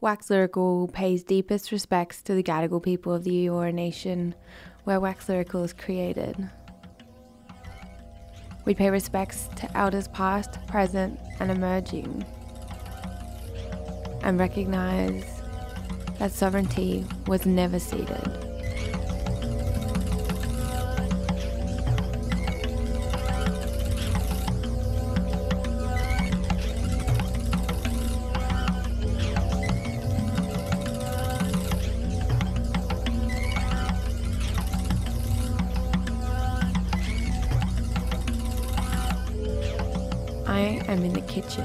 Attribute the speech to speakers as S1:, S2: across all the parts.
S1: Wax Lyrical pays deepest respects to the Gadigal people of the Eora Nation, where Wax Lyrical is created. We pay respects to elders past, present, and emerging, and recognise that sovereignty was never ceded. Am in the kitchen.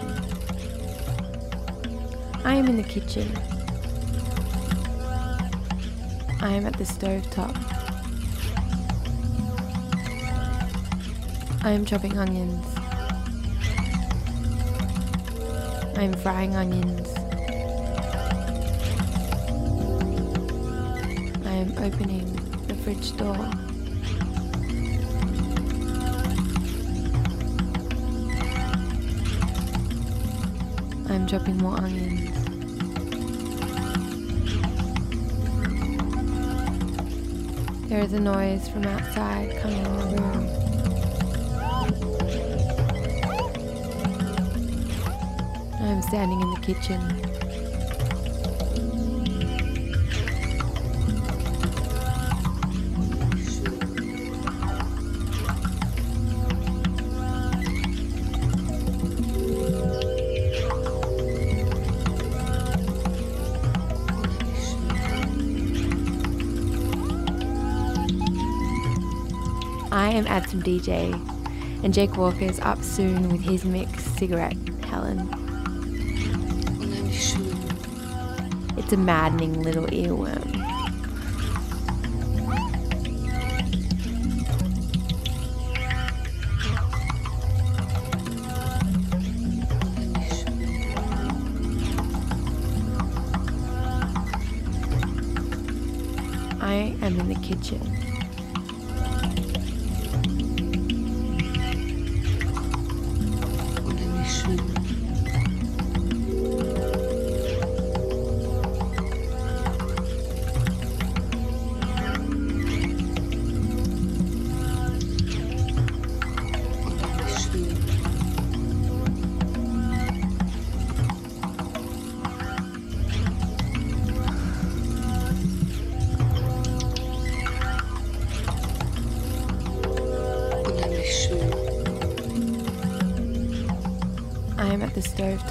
S1: I am in the kitchen. I am at the stove top. I am chopping onions. I am frying onions. I am opening the fridge door. I'm more onions. There is a noise from outside coming in the room. I'm standing in the kitchen. Am Adsum DJ, and Jake Walker is up soon with his mix Cigarette Helen. It's a maddening little earworm.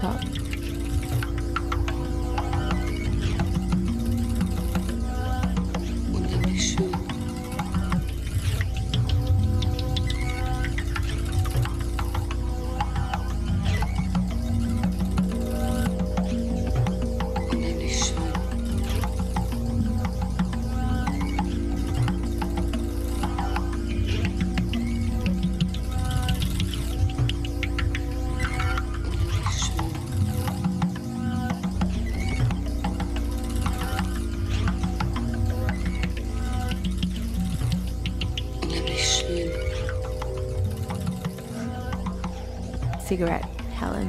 S1: Top. Cigarette Helen.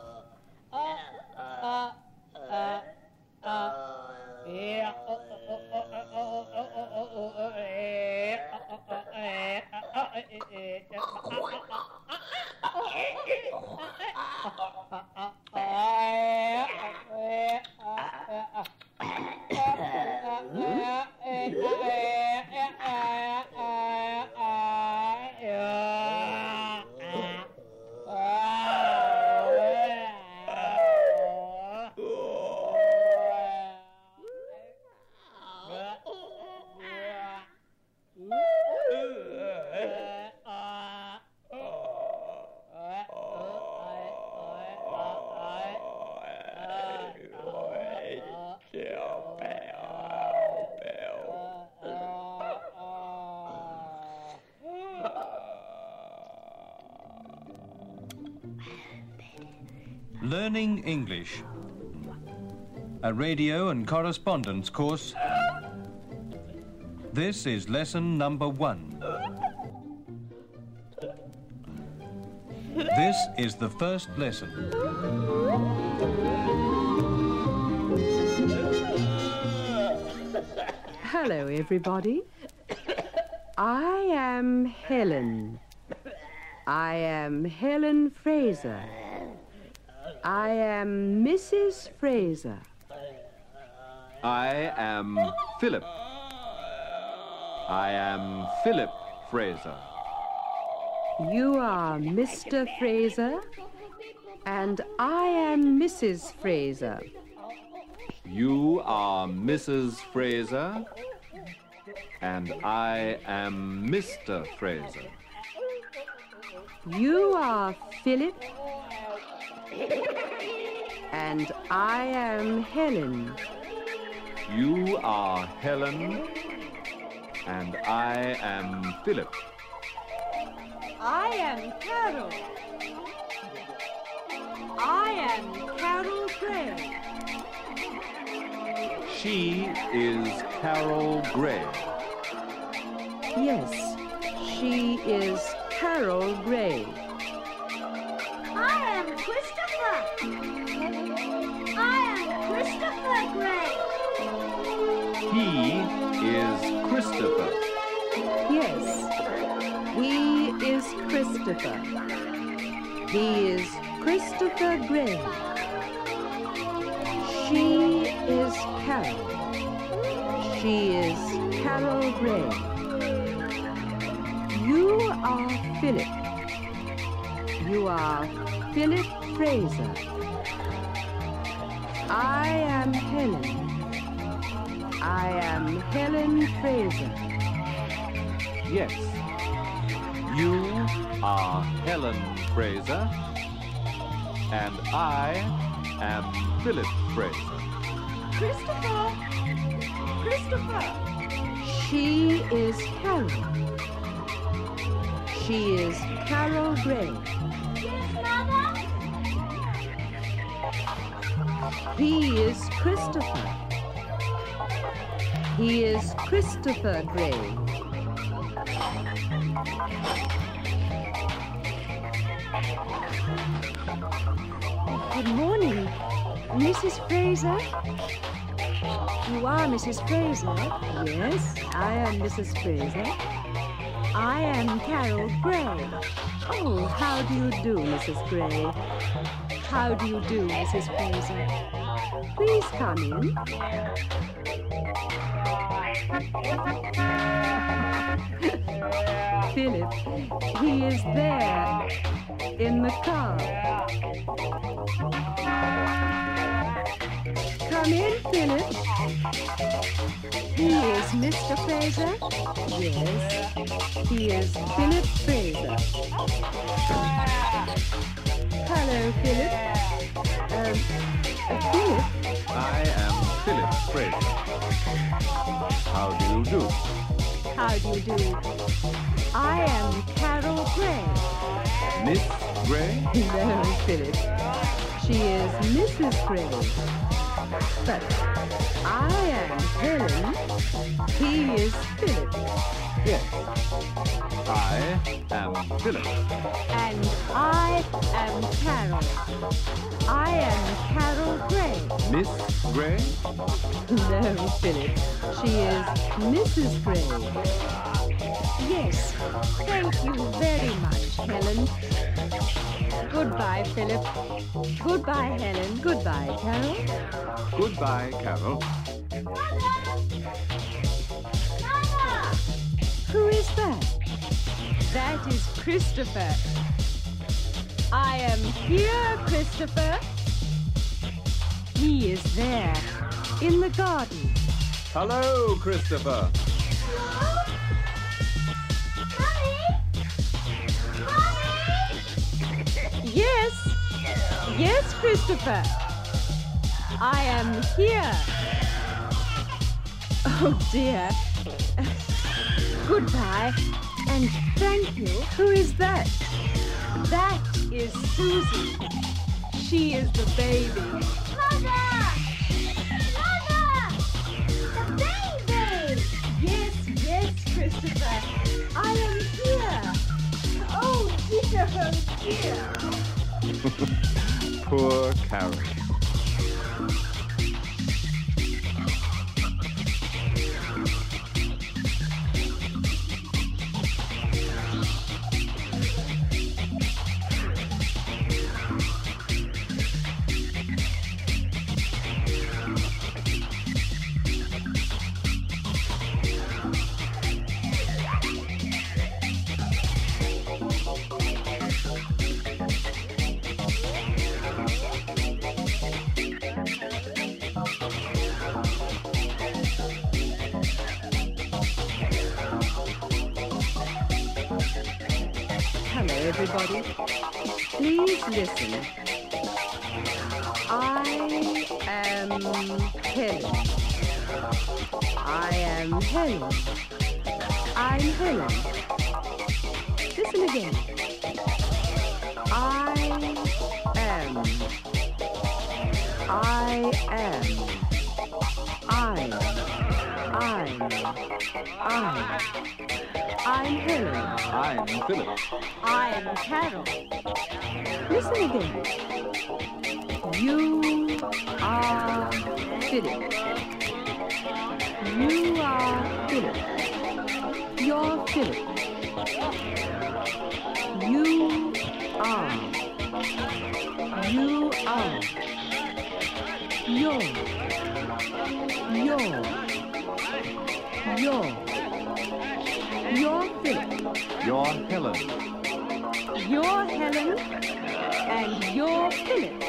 S2: English. a radio and correspondence course. This is lesson number one. This is the first lesson.
S3: Hello, everybody. I am Helen. I am Helen Fraser. I am Mrs. Fraser.
S4: I am Philip. I am Philip Fraser.
S3: You are Mr. Fraser. And I am Mrs. Fraser.
S4: You are Mrs. Fraser. And I am Mr. Fraser.
S3: You are Philip. And I am Helen.
S4: You are Helen. And I am Philip.
S5: I am Carol. I am Carol Gray.
S4: She is Carol Gray.
S3: Yes, she is Carol Gray.
S5: I am Christopher. I am Christopher Gray.
S4: He is Christopher.
S3: Yes, he is Christopher. He is Christopher Gray. She is Carol. She is Carol Gray. You are Philip. You are Philip Fraser. I am Helen. I am Helen Fraser.
S4: Yes. You are Helen Fraser. And I am Philip Fraser.
S5: Christopher. Christopher.
S3: She is Carol. She is Carol Gray. He is Christopher. He is Christopher Gray. Good morning, Mrs. Fraser. You are Mrs. Fraser? Yes, I am Mrs. Fraser. I am Carol Gray. Oh, how do you do, Mrs. Gray? How do you do, Mrs. Fraser? Please come in. Philip, he is there in the car. Come in, Philip. He is Mr. Fraser? Yes, he is Philip Fraser. Hello, Philip. Um,
S4: I am Philip Fraser. How do you do?
S3: how do you do? I am Carol Gray.
S4: Miss Gray?
S3: No, Philip. She is Mrs. Gray. But I am Helen. He is Philip.
S4: Yes. I am Philip.
S3: And I am Carol. I am Carol Gray.
S4: Miss Gray?
S3: No, Philip. She is Mrs. Gray. Yes. Thank you very much, Helen. Goodbye, Philip. Goodbye, Helen. Goodbye, Carol.
S4: Goodbye, Carol.
S5: Mama.
S3: Who is that? That is Christopher. I am here, Christopher. He is there, in the garden.
S4: Hello, Christopher.
S3: Yes. Yes, Christopher. I am here. Oh dear. Goodbye and thank you. Who is that? That is Susie. She is the baby.
S5: Mother! Mother! The baby! Yes, yes, Christopher. I am here. Oh dear, oh dear.
S4: Poor Carol.
S3: Everybody. Please listen. I am Helen. I am Helen. I'm Helen. Listen again. I am. I am. I'm. I'm. I'm. I'm Helen.
S4: I'm Philip.
S3: I am Carol. Listen again. You are Philip. You are Philip. You're Philip. You are. You are. You're. You're. You're. You're Philip.
S4: You're Helen.
S3: You're Helen and you're Philip.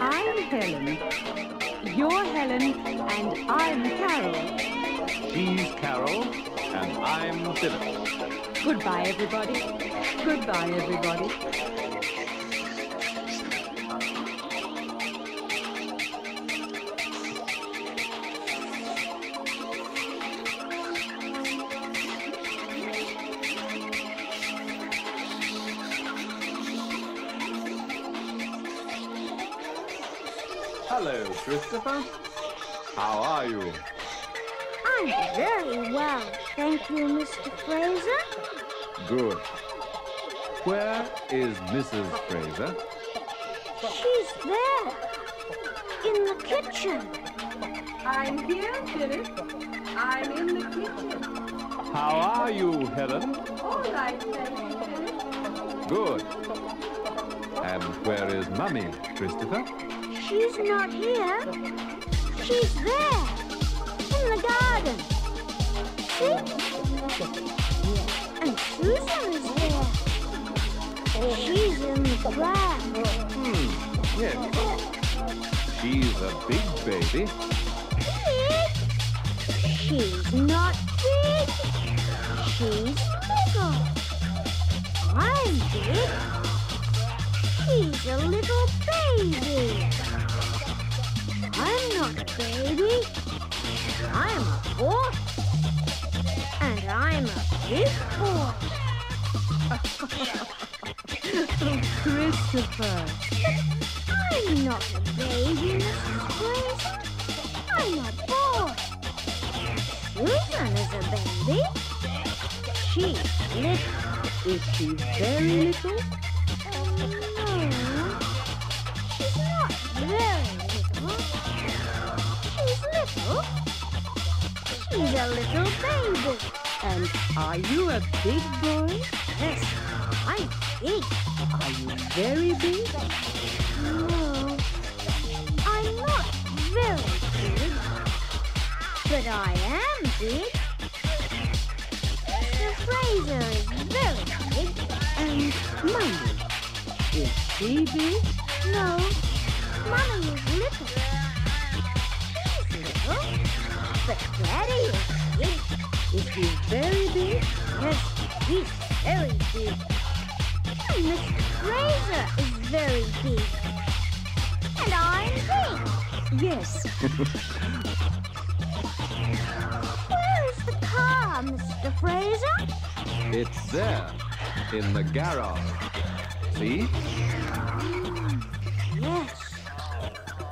S3: I'm Helen. You're Helen and I'm Carol.
S4: She's Carol, and I'm Philip.
S3: Goodbye, everybody. Goodbye, everybody.
S4: Christopher. How are you?
S5: I'm very well, thank you, Mr. Fraser.
S4: Good. Where is Mrs. Fraser?
S5: She's there, in the kitchen.
S3: I'm here, Philip. I'm in the kitchen.
S4: How are you, Helen?
S3: All right, thank you, Philip.
S4: Good. And where is Mummy, Christopher?
S5: She's not here. She's there, in the garden. See? And Susan is here. She's in the grass.
S4: Hmm, yes. She's a big baby.
S5: Big? She's not big. She's little. I'm big. She's a little baby. Not a baby. I'm a boy. And I'm a big boy.
S3: Oh, Christopher.
S5: I'm not a baby, Mrs. Fraser. I'm a boy. Susan is a baby. She's little.
S3: Is she very little? Are you a big boy?
S5: Yes, I'm big.
S3: Are you very big?
S5: No, I'm not very big. But I am big. Mr. Fraser is very big.
S3: And Mummy? Is she big?
S5: No, Mommy is little. She's little. But Daddy is big.
S3: Is he very big?
S5: Yes, he's very big. And Mr. Fraser is very big. And I'm big.
S3: Yes.
S5: Where is the car, Mr. Fraser?
S4: It's there, in the garage. See?
S5: Yes.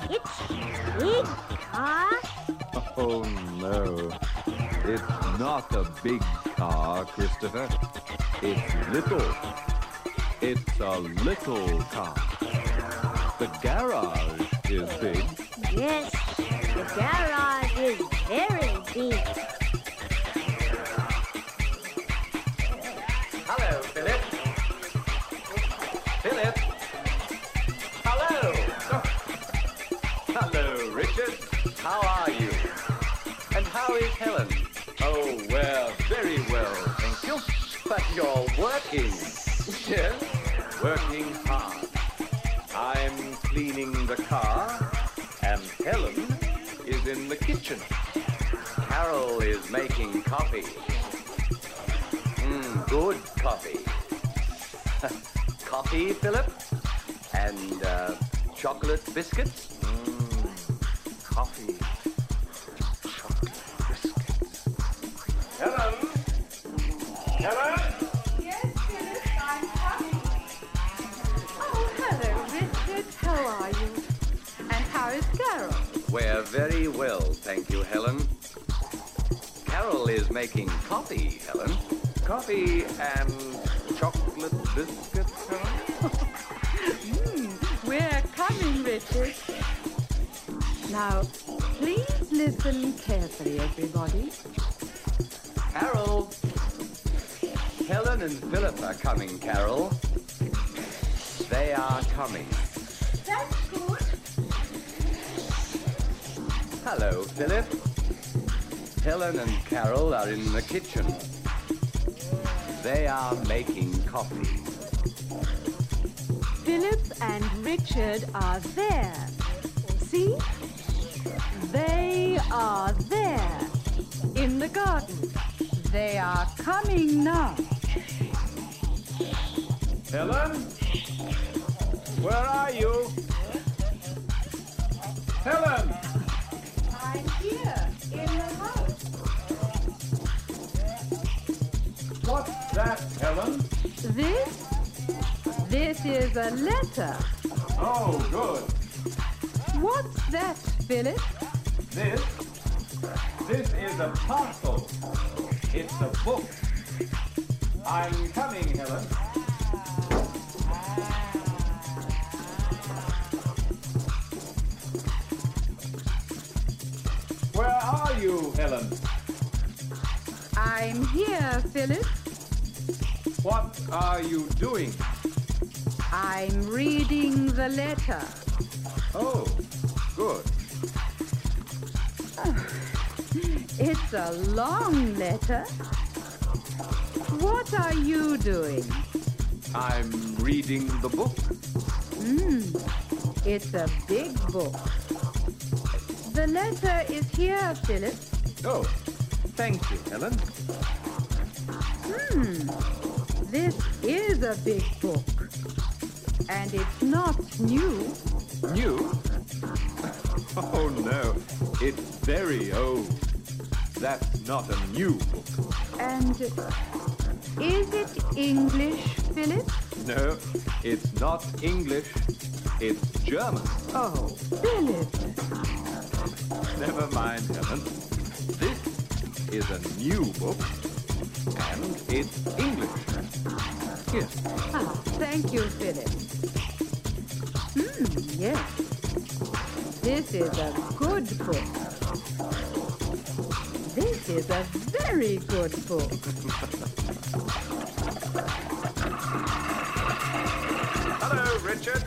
S5: It's a big car.
S4: Oh, no. It's not a big car, Christopher. It's little. It's a little car. The garage is big.
S5: Yes, the garage is very big.
S6: You're working. Yes, working hard. I'm cleaning the car, and Helen is in the kitchen. Carol is making coffee. Mm, good coffee. coffee, Philip? And uh, chocolate biscuits? Mm, coffee. Chocolate biscuits. Helen?
S3: Carol?
S6: We're very well, thank you, Helen. Carol is making coffee, Helen. Coffee and chocolate biscuits, Helen?
S3: Hmm, we're coming, Richard. Now, please listen carefully, everybody.
S6: Carol! Helen and Philip are coming, Carol. They are coming. Hello, Philip. Helen and Carol are in the kitchen. They are making coffee.
S3: Philip and Richard are there. See? They are there. In the garden. They are coming now.
S4: Helen? Where are you? Helen! What's that, Helen?
S3: This? This is a letter.
S4: Oh, good.
S3: What's that, Philip?
S4: This? This is a parcel. It's a book. I'm coming, Helen. Are you, Helen?
S3: I'm here, Philip.
S4: What are you doing?
S3: I'm reading the letter.
S4: Oh, good.
S3: It's a long letter. What are you doing?
S6: I'm reading the book.
S3: Hmm, it's a big book. The letter is here, Philip.
S6: Oh, thank you, Helen.
S3: Hmm, this is a big book. And it's not new.
S4: New? Oh no, it's very old. That's not a new book.
S3: And is it English, Philip?
S4: No, it's not English. It's German.
S3: Oh, Philip.
S4: Never mind, Helen. This is a new book, and it's English. Here,
S3: Ah, thank you, Philip. Hmm, yes. This is a good book. This is a very good book.
S6: Hello, Richard.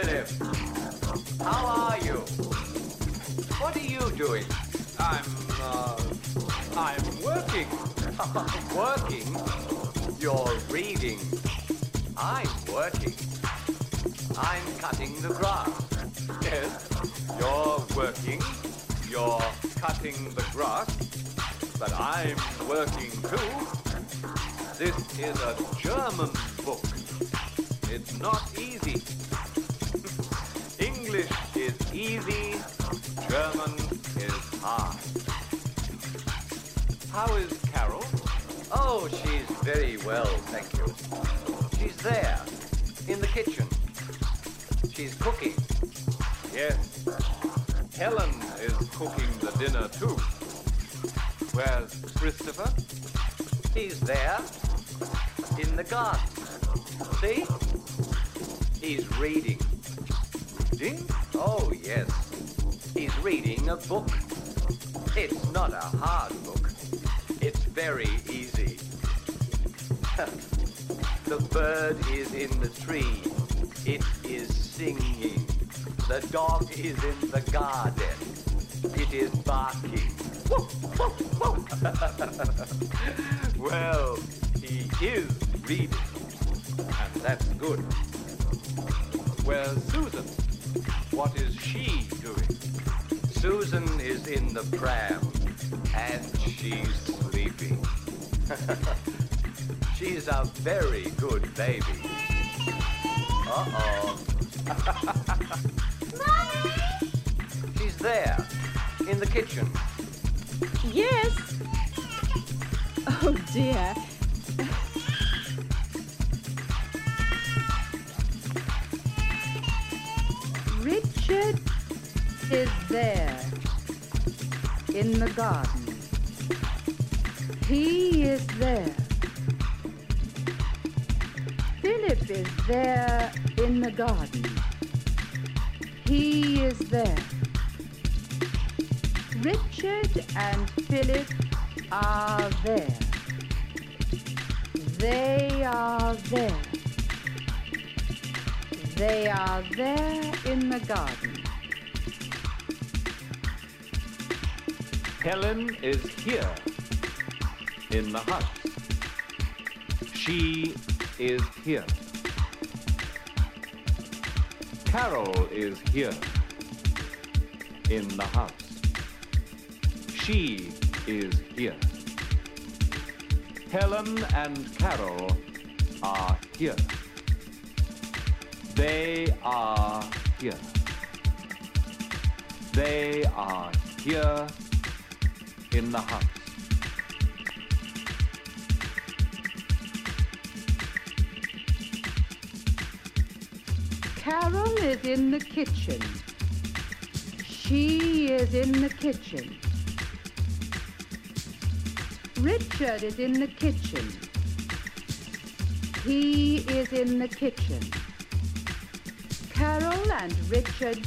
S6: Philip. How are you? What are you doing? I'm, uh, I'm working. working? You're reading. I'm working. I'm cutting the grass. Yes, you're working. You're cutting the grass. But I'm working too. This is a German book. It's not easy. English is easy. German is hard. How is Carol? Oh, she's very well, thank you. She's there, in the kitchen. She's cooking. Yes. Helen is cooking the dinner too. Where's Christopher? He's there. In the garden. See? He's reading. Reading? Oh, yes. He's reading a book. It's not a hard book. It's very easy. the bird is in the tree. It is singing. The dog is in the garden. It is barking. well, he is reading, and that's good. Well, Susan? What is she doing? Susan is in the pram, and she's sleeping. she's a very good baby. Uh-oh. She's there, in the kitchen.
S3: Yes. Oh dear. Is there in the garden. He is there. Philip is there in the garden. He is there. Richard and Philip are there. They are there. They are there in the garden.
S4: Helen is here in the house. She is here. Carol is here in the house. She is here. Helen and Carol are here. They are here. They are here in the house.
S3: Carol is in the kitchen. She is in the kitchen. Richard is in the kitchen. He is in the kitchen. Carol and Richard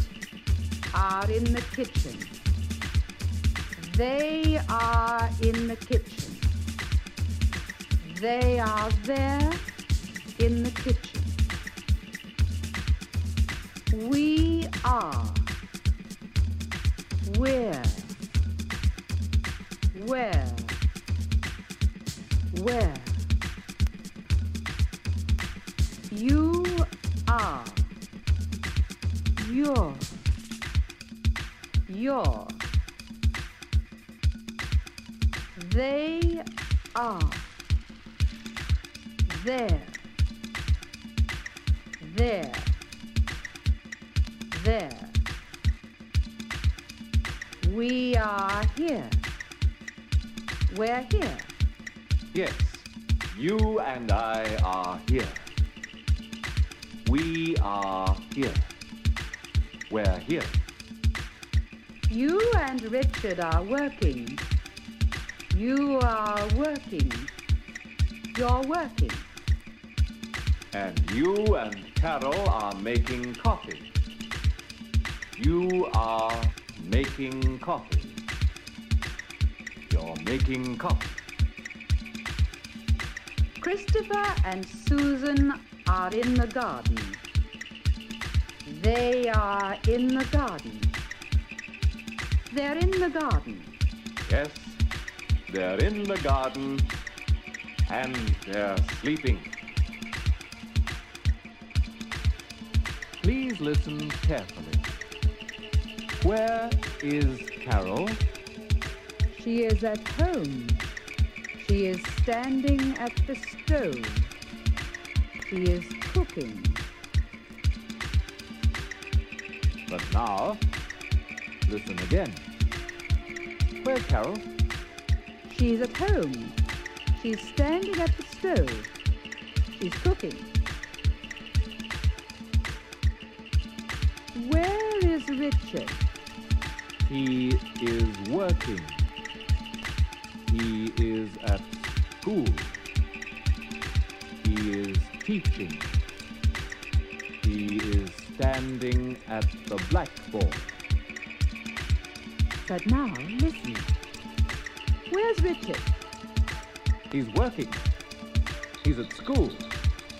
S3: are in the kitchen. They are in the kitchen. They are there in the kitchen. There. There. We are here. We're here.
S4: Yes, you and I are here. We are here. We're here.
S3: You and Richard are working. You are working. You're working.
S4: And you and Carol are making coffee. You are making coffee. You're making coffee.
S3: Christopher and Susan are in the garden. They are in the garden. They're in the garden.
S4: Yes, they're in the garden and they're sleeping. Please listen carefully. Where is Carol?
S3: She is at home. She is standing at the stove. She is cooking.
S4: But now, listen again. Where's Carol?
S3: She's at home. She's standing at the stove. She's cooking. Is Richard?
S4: He is working. He is at school. He is teaching. He is standing at the blackboard.
S7: But now, listen. Where's Richard?
S4: He's working. He's at school.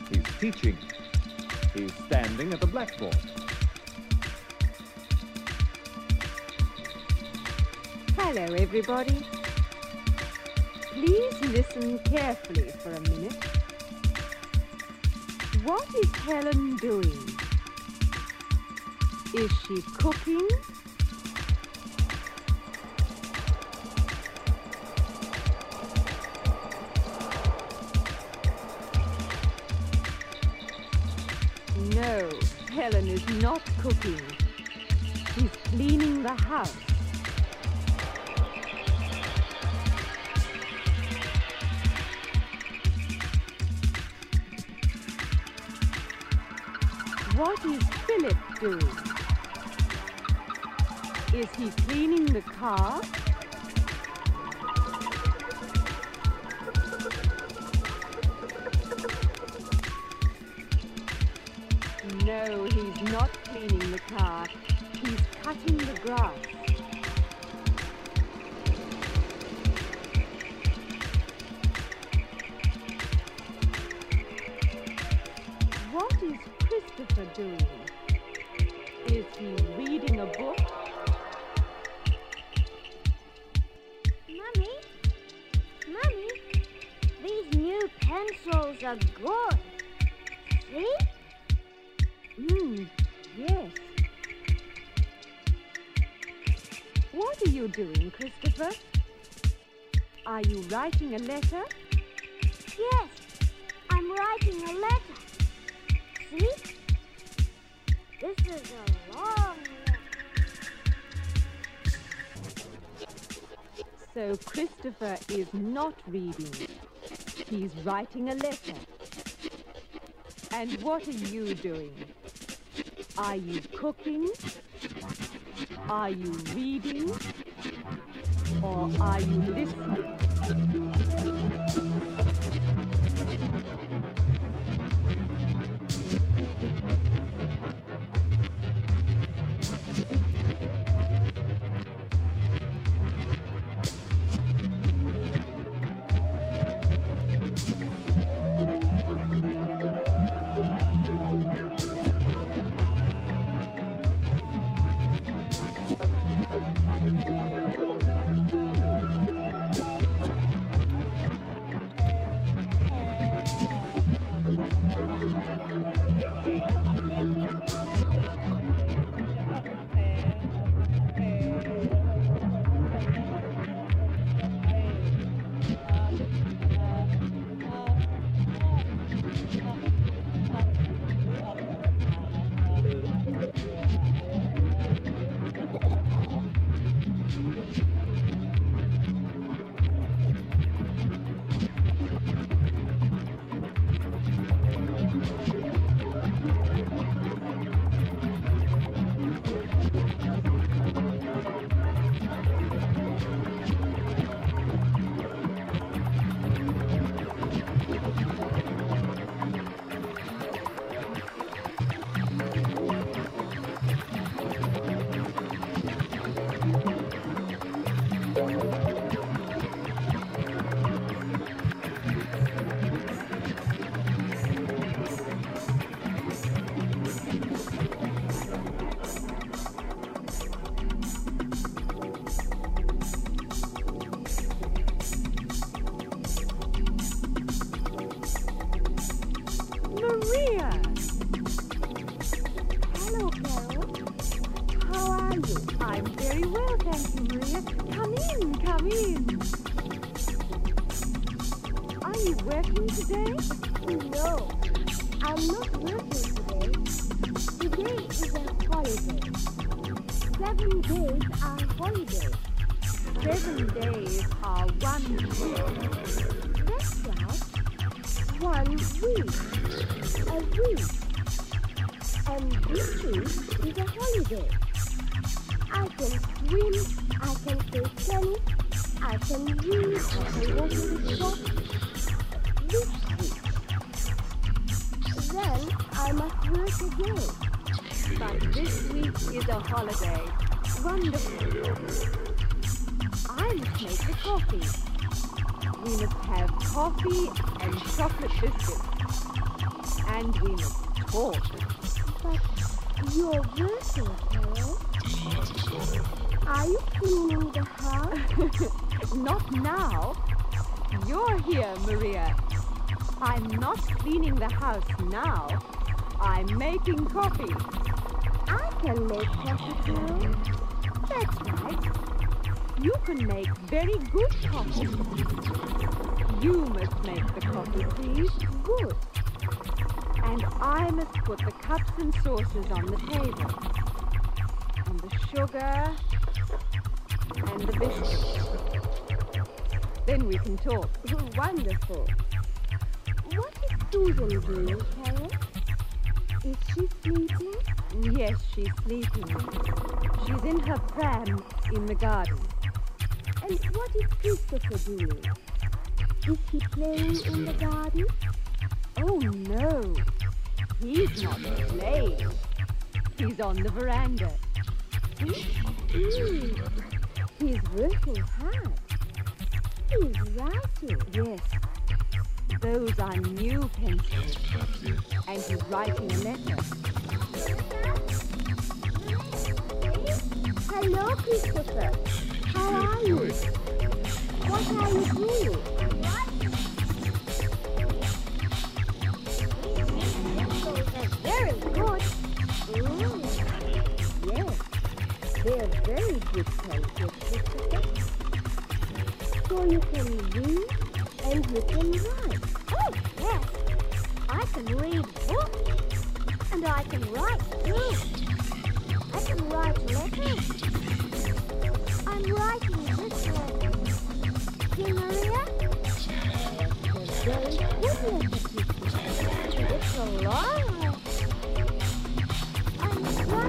S4: He's teaching. He's standing at the blackboard.
S7: Hello, everybody. Please listen carefully for a minute. What is Helen doing? Is she cooking? No, Helen is not cooking. She's cleaning the house. What is Philip doing? Is he cleaning the car? No, he's not cleaning the car. He's cutting the grass. Christopher is not reading. He's writing a letter. And what are you doing? Are you cooking? Are you reading? Or are you listening?
S8: And this week is a holiday. I can swim, I can play tennis, I can read, I can go to the shop.
S7: this week. Then I must work again. But this week is a holiday. Wonderful. I must make the coffee. We must have coffee and chocolate biscuits. And we must talk.
S8: But you're working, Carol. Are you cleaning the house?
S7: Not now. You're here, Maria. I'm not cleaning the house now. I'm making coffee.
S8: I can make coffee, too.
S7: That's right. You can make very good coffee. You must make the coffee, please. Good. And I must put the cups and saucers on the table. And the sugar and the biscuits. Then we can talk.
S8: Wonderful. What is Susan doing, Carol? Is she sleeping?
S7: Yes, she's sleeping. She's in her pram in the garden.
S8: And what is Christopher doing? Is he playing in the garden?
S7: Oh no, he's not playing. He's on the veranda.
S8: Mm. He's working hard. He's writing.
S7: Yes, those are new pencils. And he's writing a letter.
S8: Hello, Christopher. How are you? What are you doing? Very good. Mm. Yes, they're very good Christopher. So you can read and you can write.
S5: Oh, yes. I can read books. And I can write too. I can write letters. I'm writing this letter. See, Maria?
S8: They're very good
S5: It's a long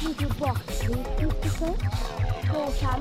S7: please.
S8: That little box, please, Christopher. Those are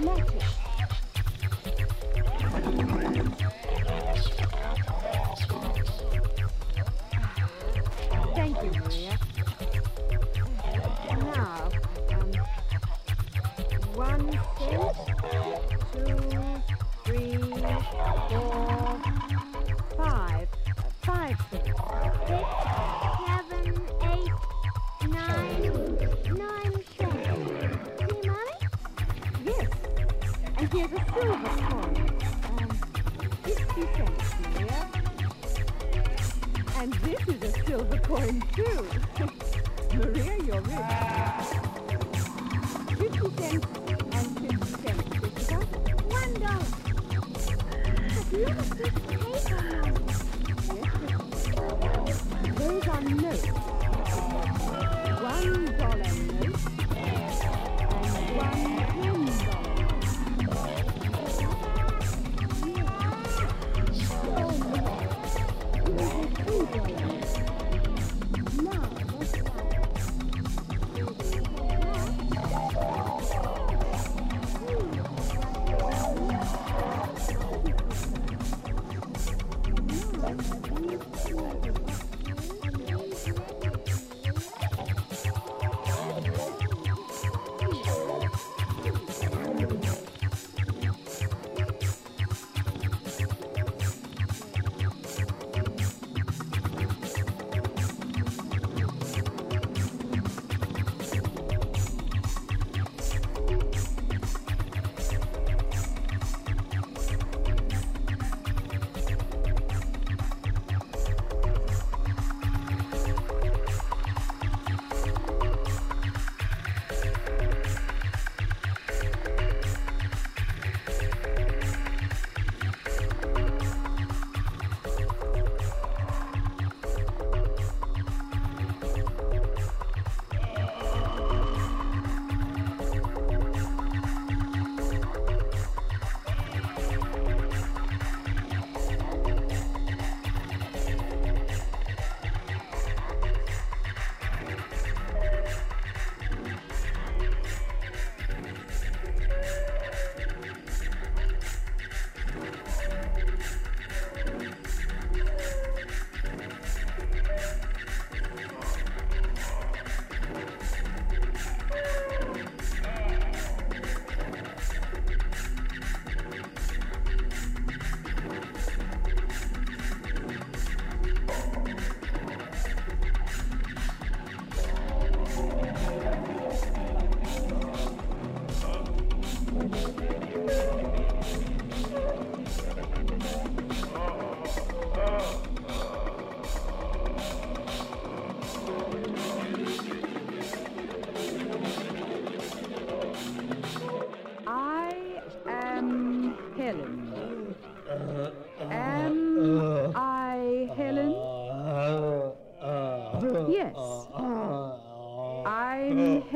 S7: Those are notes. One dollar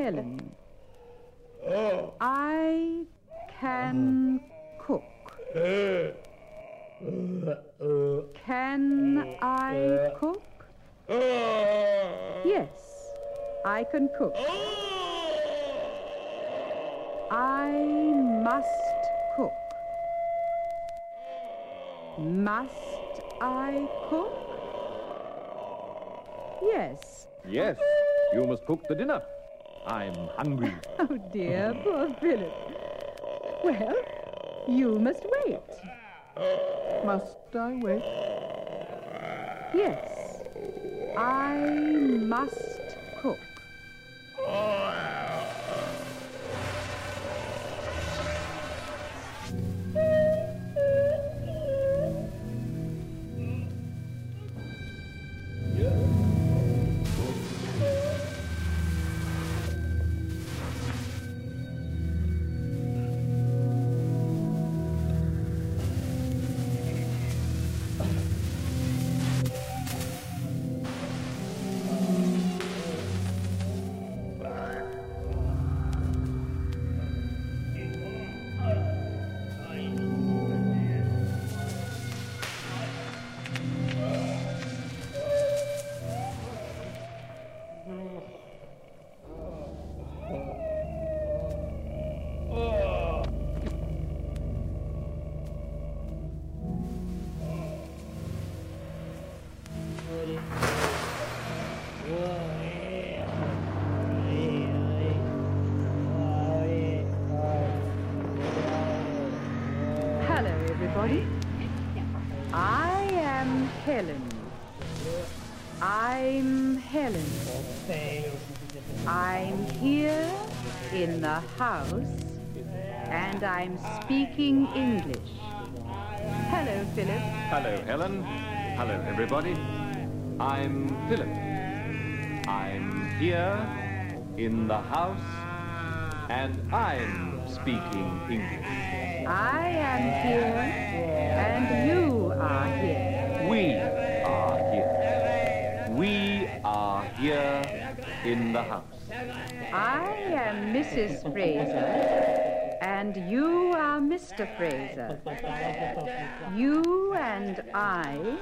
S3: I'm mm. oh. I can cook. Can I cook? Yes, I can cook. I must cook. Must I cook? Yes.
S4: Yes, you must cook the dinner. I'm hungry.
S3: Oh dear, poor Philip. Well, you must wait.
S4: Must I wait?
S3: Yes, I must cook. Everybody. I'm Philip.
S4: I'm here in the house and I'm speaking English.
S3: I am here and you are here.
S4: We are here. We are here in the house.
S3: I am Mrs. Fraser, and you are Mr. Fraser. You and I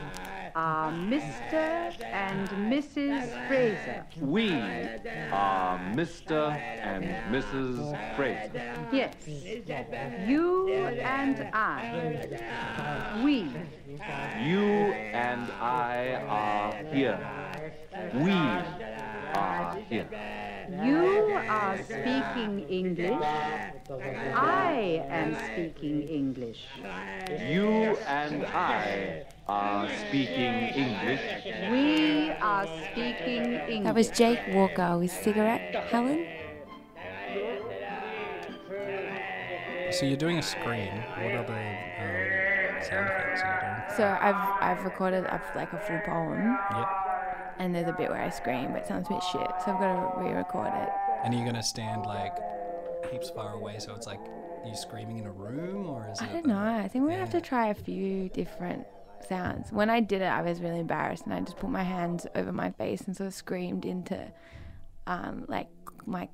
S3: are Mr. and Mrs. Fraser.
S4: We are Mr. and Mrs. Fraser.
S3: Yes, you and I. We.
S4: You and I are here. We are here.
S3: You are speaking English. I am speaking English.
S4: You and I are speaking English.
S3: We are speaking English.
S1: That was Jake Walker with Cigarette Helen.
S9: So you're doing a screen. What other um, sound effects are you doing?
S1: So I've I've recorded up like a full poem,
S9: Yep.
S1: And there's a bit where I scream, but it sounds a bit shit. So I've got to re-record it.
S9: And are you gonna stand like heaps far away so it's like you screaming in a room or is
S1: I
S9: it?
S1: I don't know. I think we're gonna have to try a few different sounds. When I did it, I was really embarrassed, and I just put my hands over my face and sort of screamed into, um, like my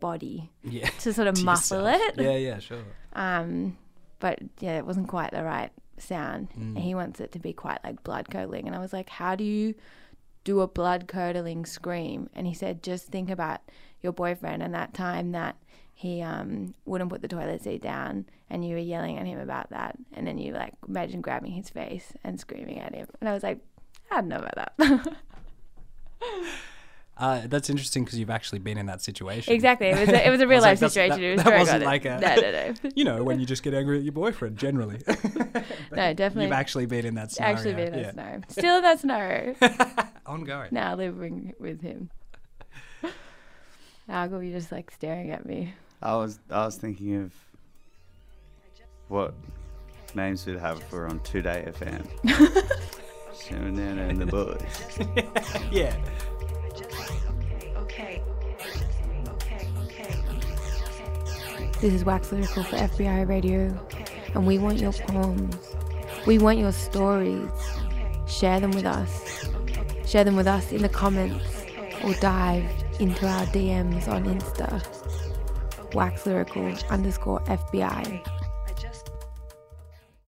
S1: body
S9: Yeah.
S1: to sort of
S9: to
S1: muffle
S9: yourself.
S1: it.
S9: Yeah, yeah, sure.
S1: Um, but yeah, it wasn't quite the right sound.
S9: Mm.
S1: And he wants it to be quite like blood curdling. And I was like, how do you do a blood curdling scream? And he said, just think about your boyfriend and that time that he um, wouldn't put the toilet seat down and you were yelling at him about that. And then you like imagine grabbing his face and screaming at him. And I was like, I don't know about that.
S9: Uh, that's interesting because you've actually been in that situation.
S1: exactly. It was a, it was a real life
S9: like,
S1: situation.
S9: that-
S1: it was
S9: that wasn't like a-
S1: no, no, no.
S9: You know, when you just get angry at your boyfriend, generally.
S1: No, definitely.
S9: You've actually been in that scenario.
S1: actually been in
S9: yeah.
S1: a snow. Still in that snow.
S9: Ongoing.
S1: now living with him. Algo, you're just like staring at me.
S10: I was I was thinking of what names we'd have for on 2Day FM. Shannon and the boys.
S9: yeah.
S1: This is Wax Lyrical for FBI Radio, and we want your poems. We want your stories. Share them with us. Share them with us in the comments or dive into our DMs on Insta, wax lyrical underscore FBI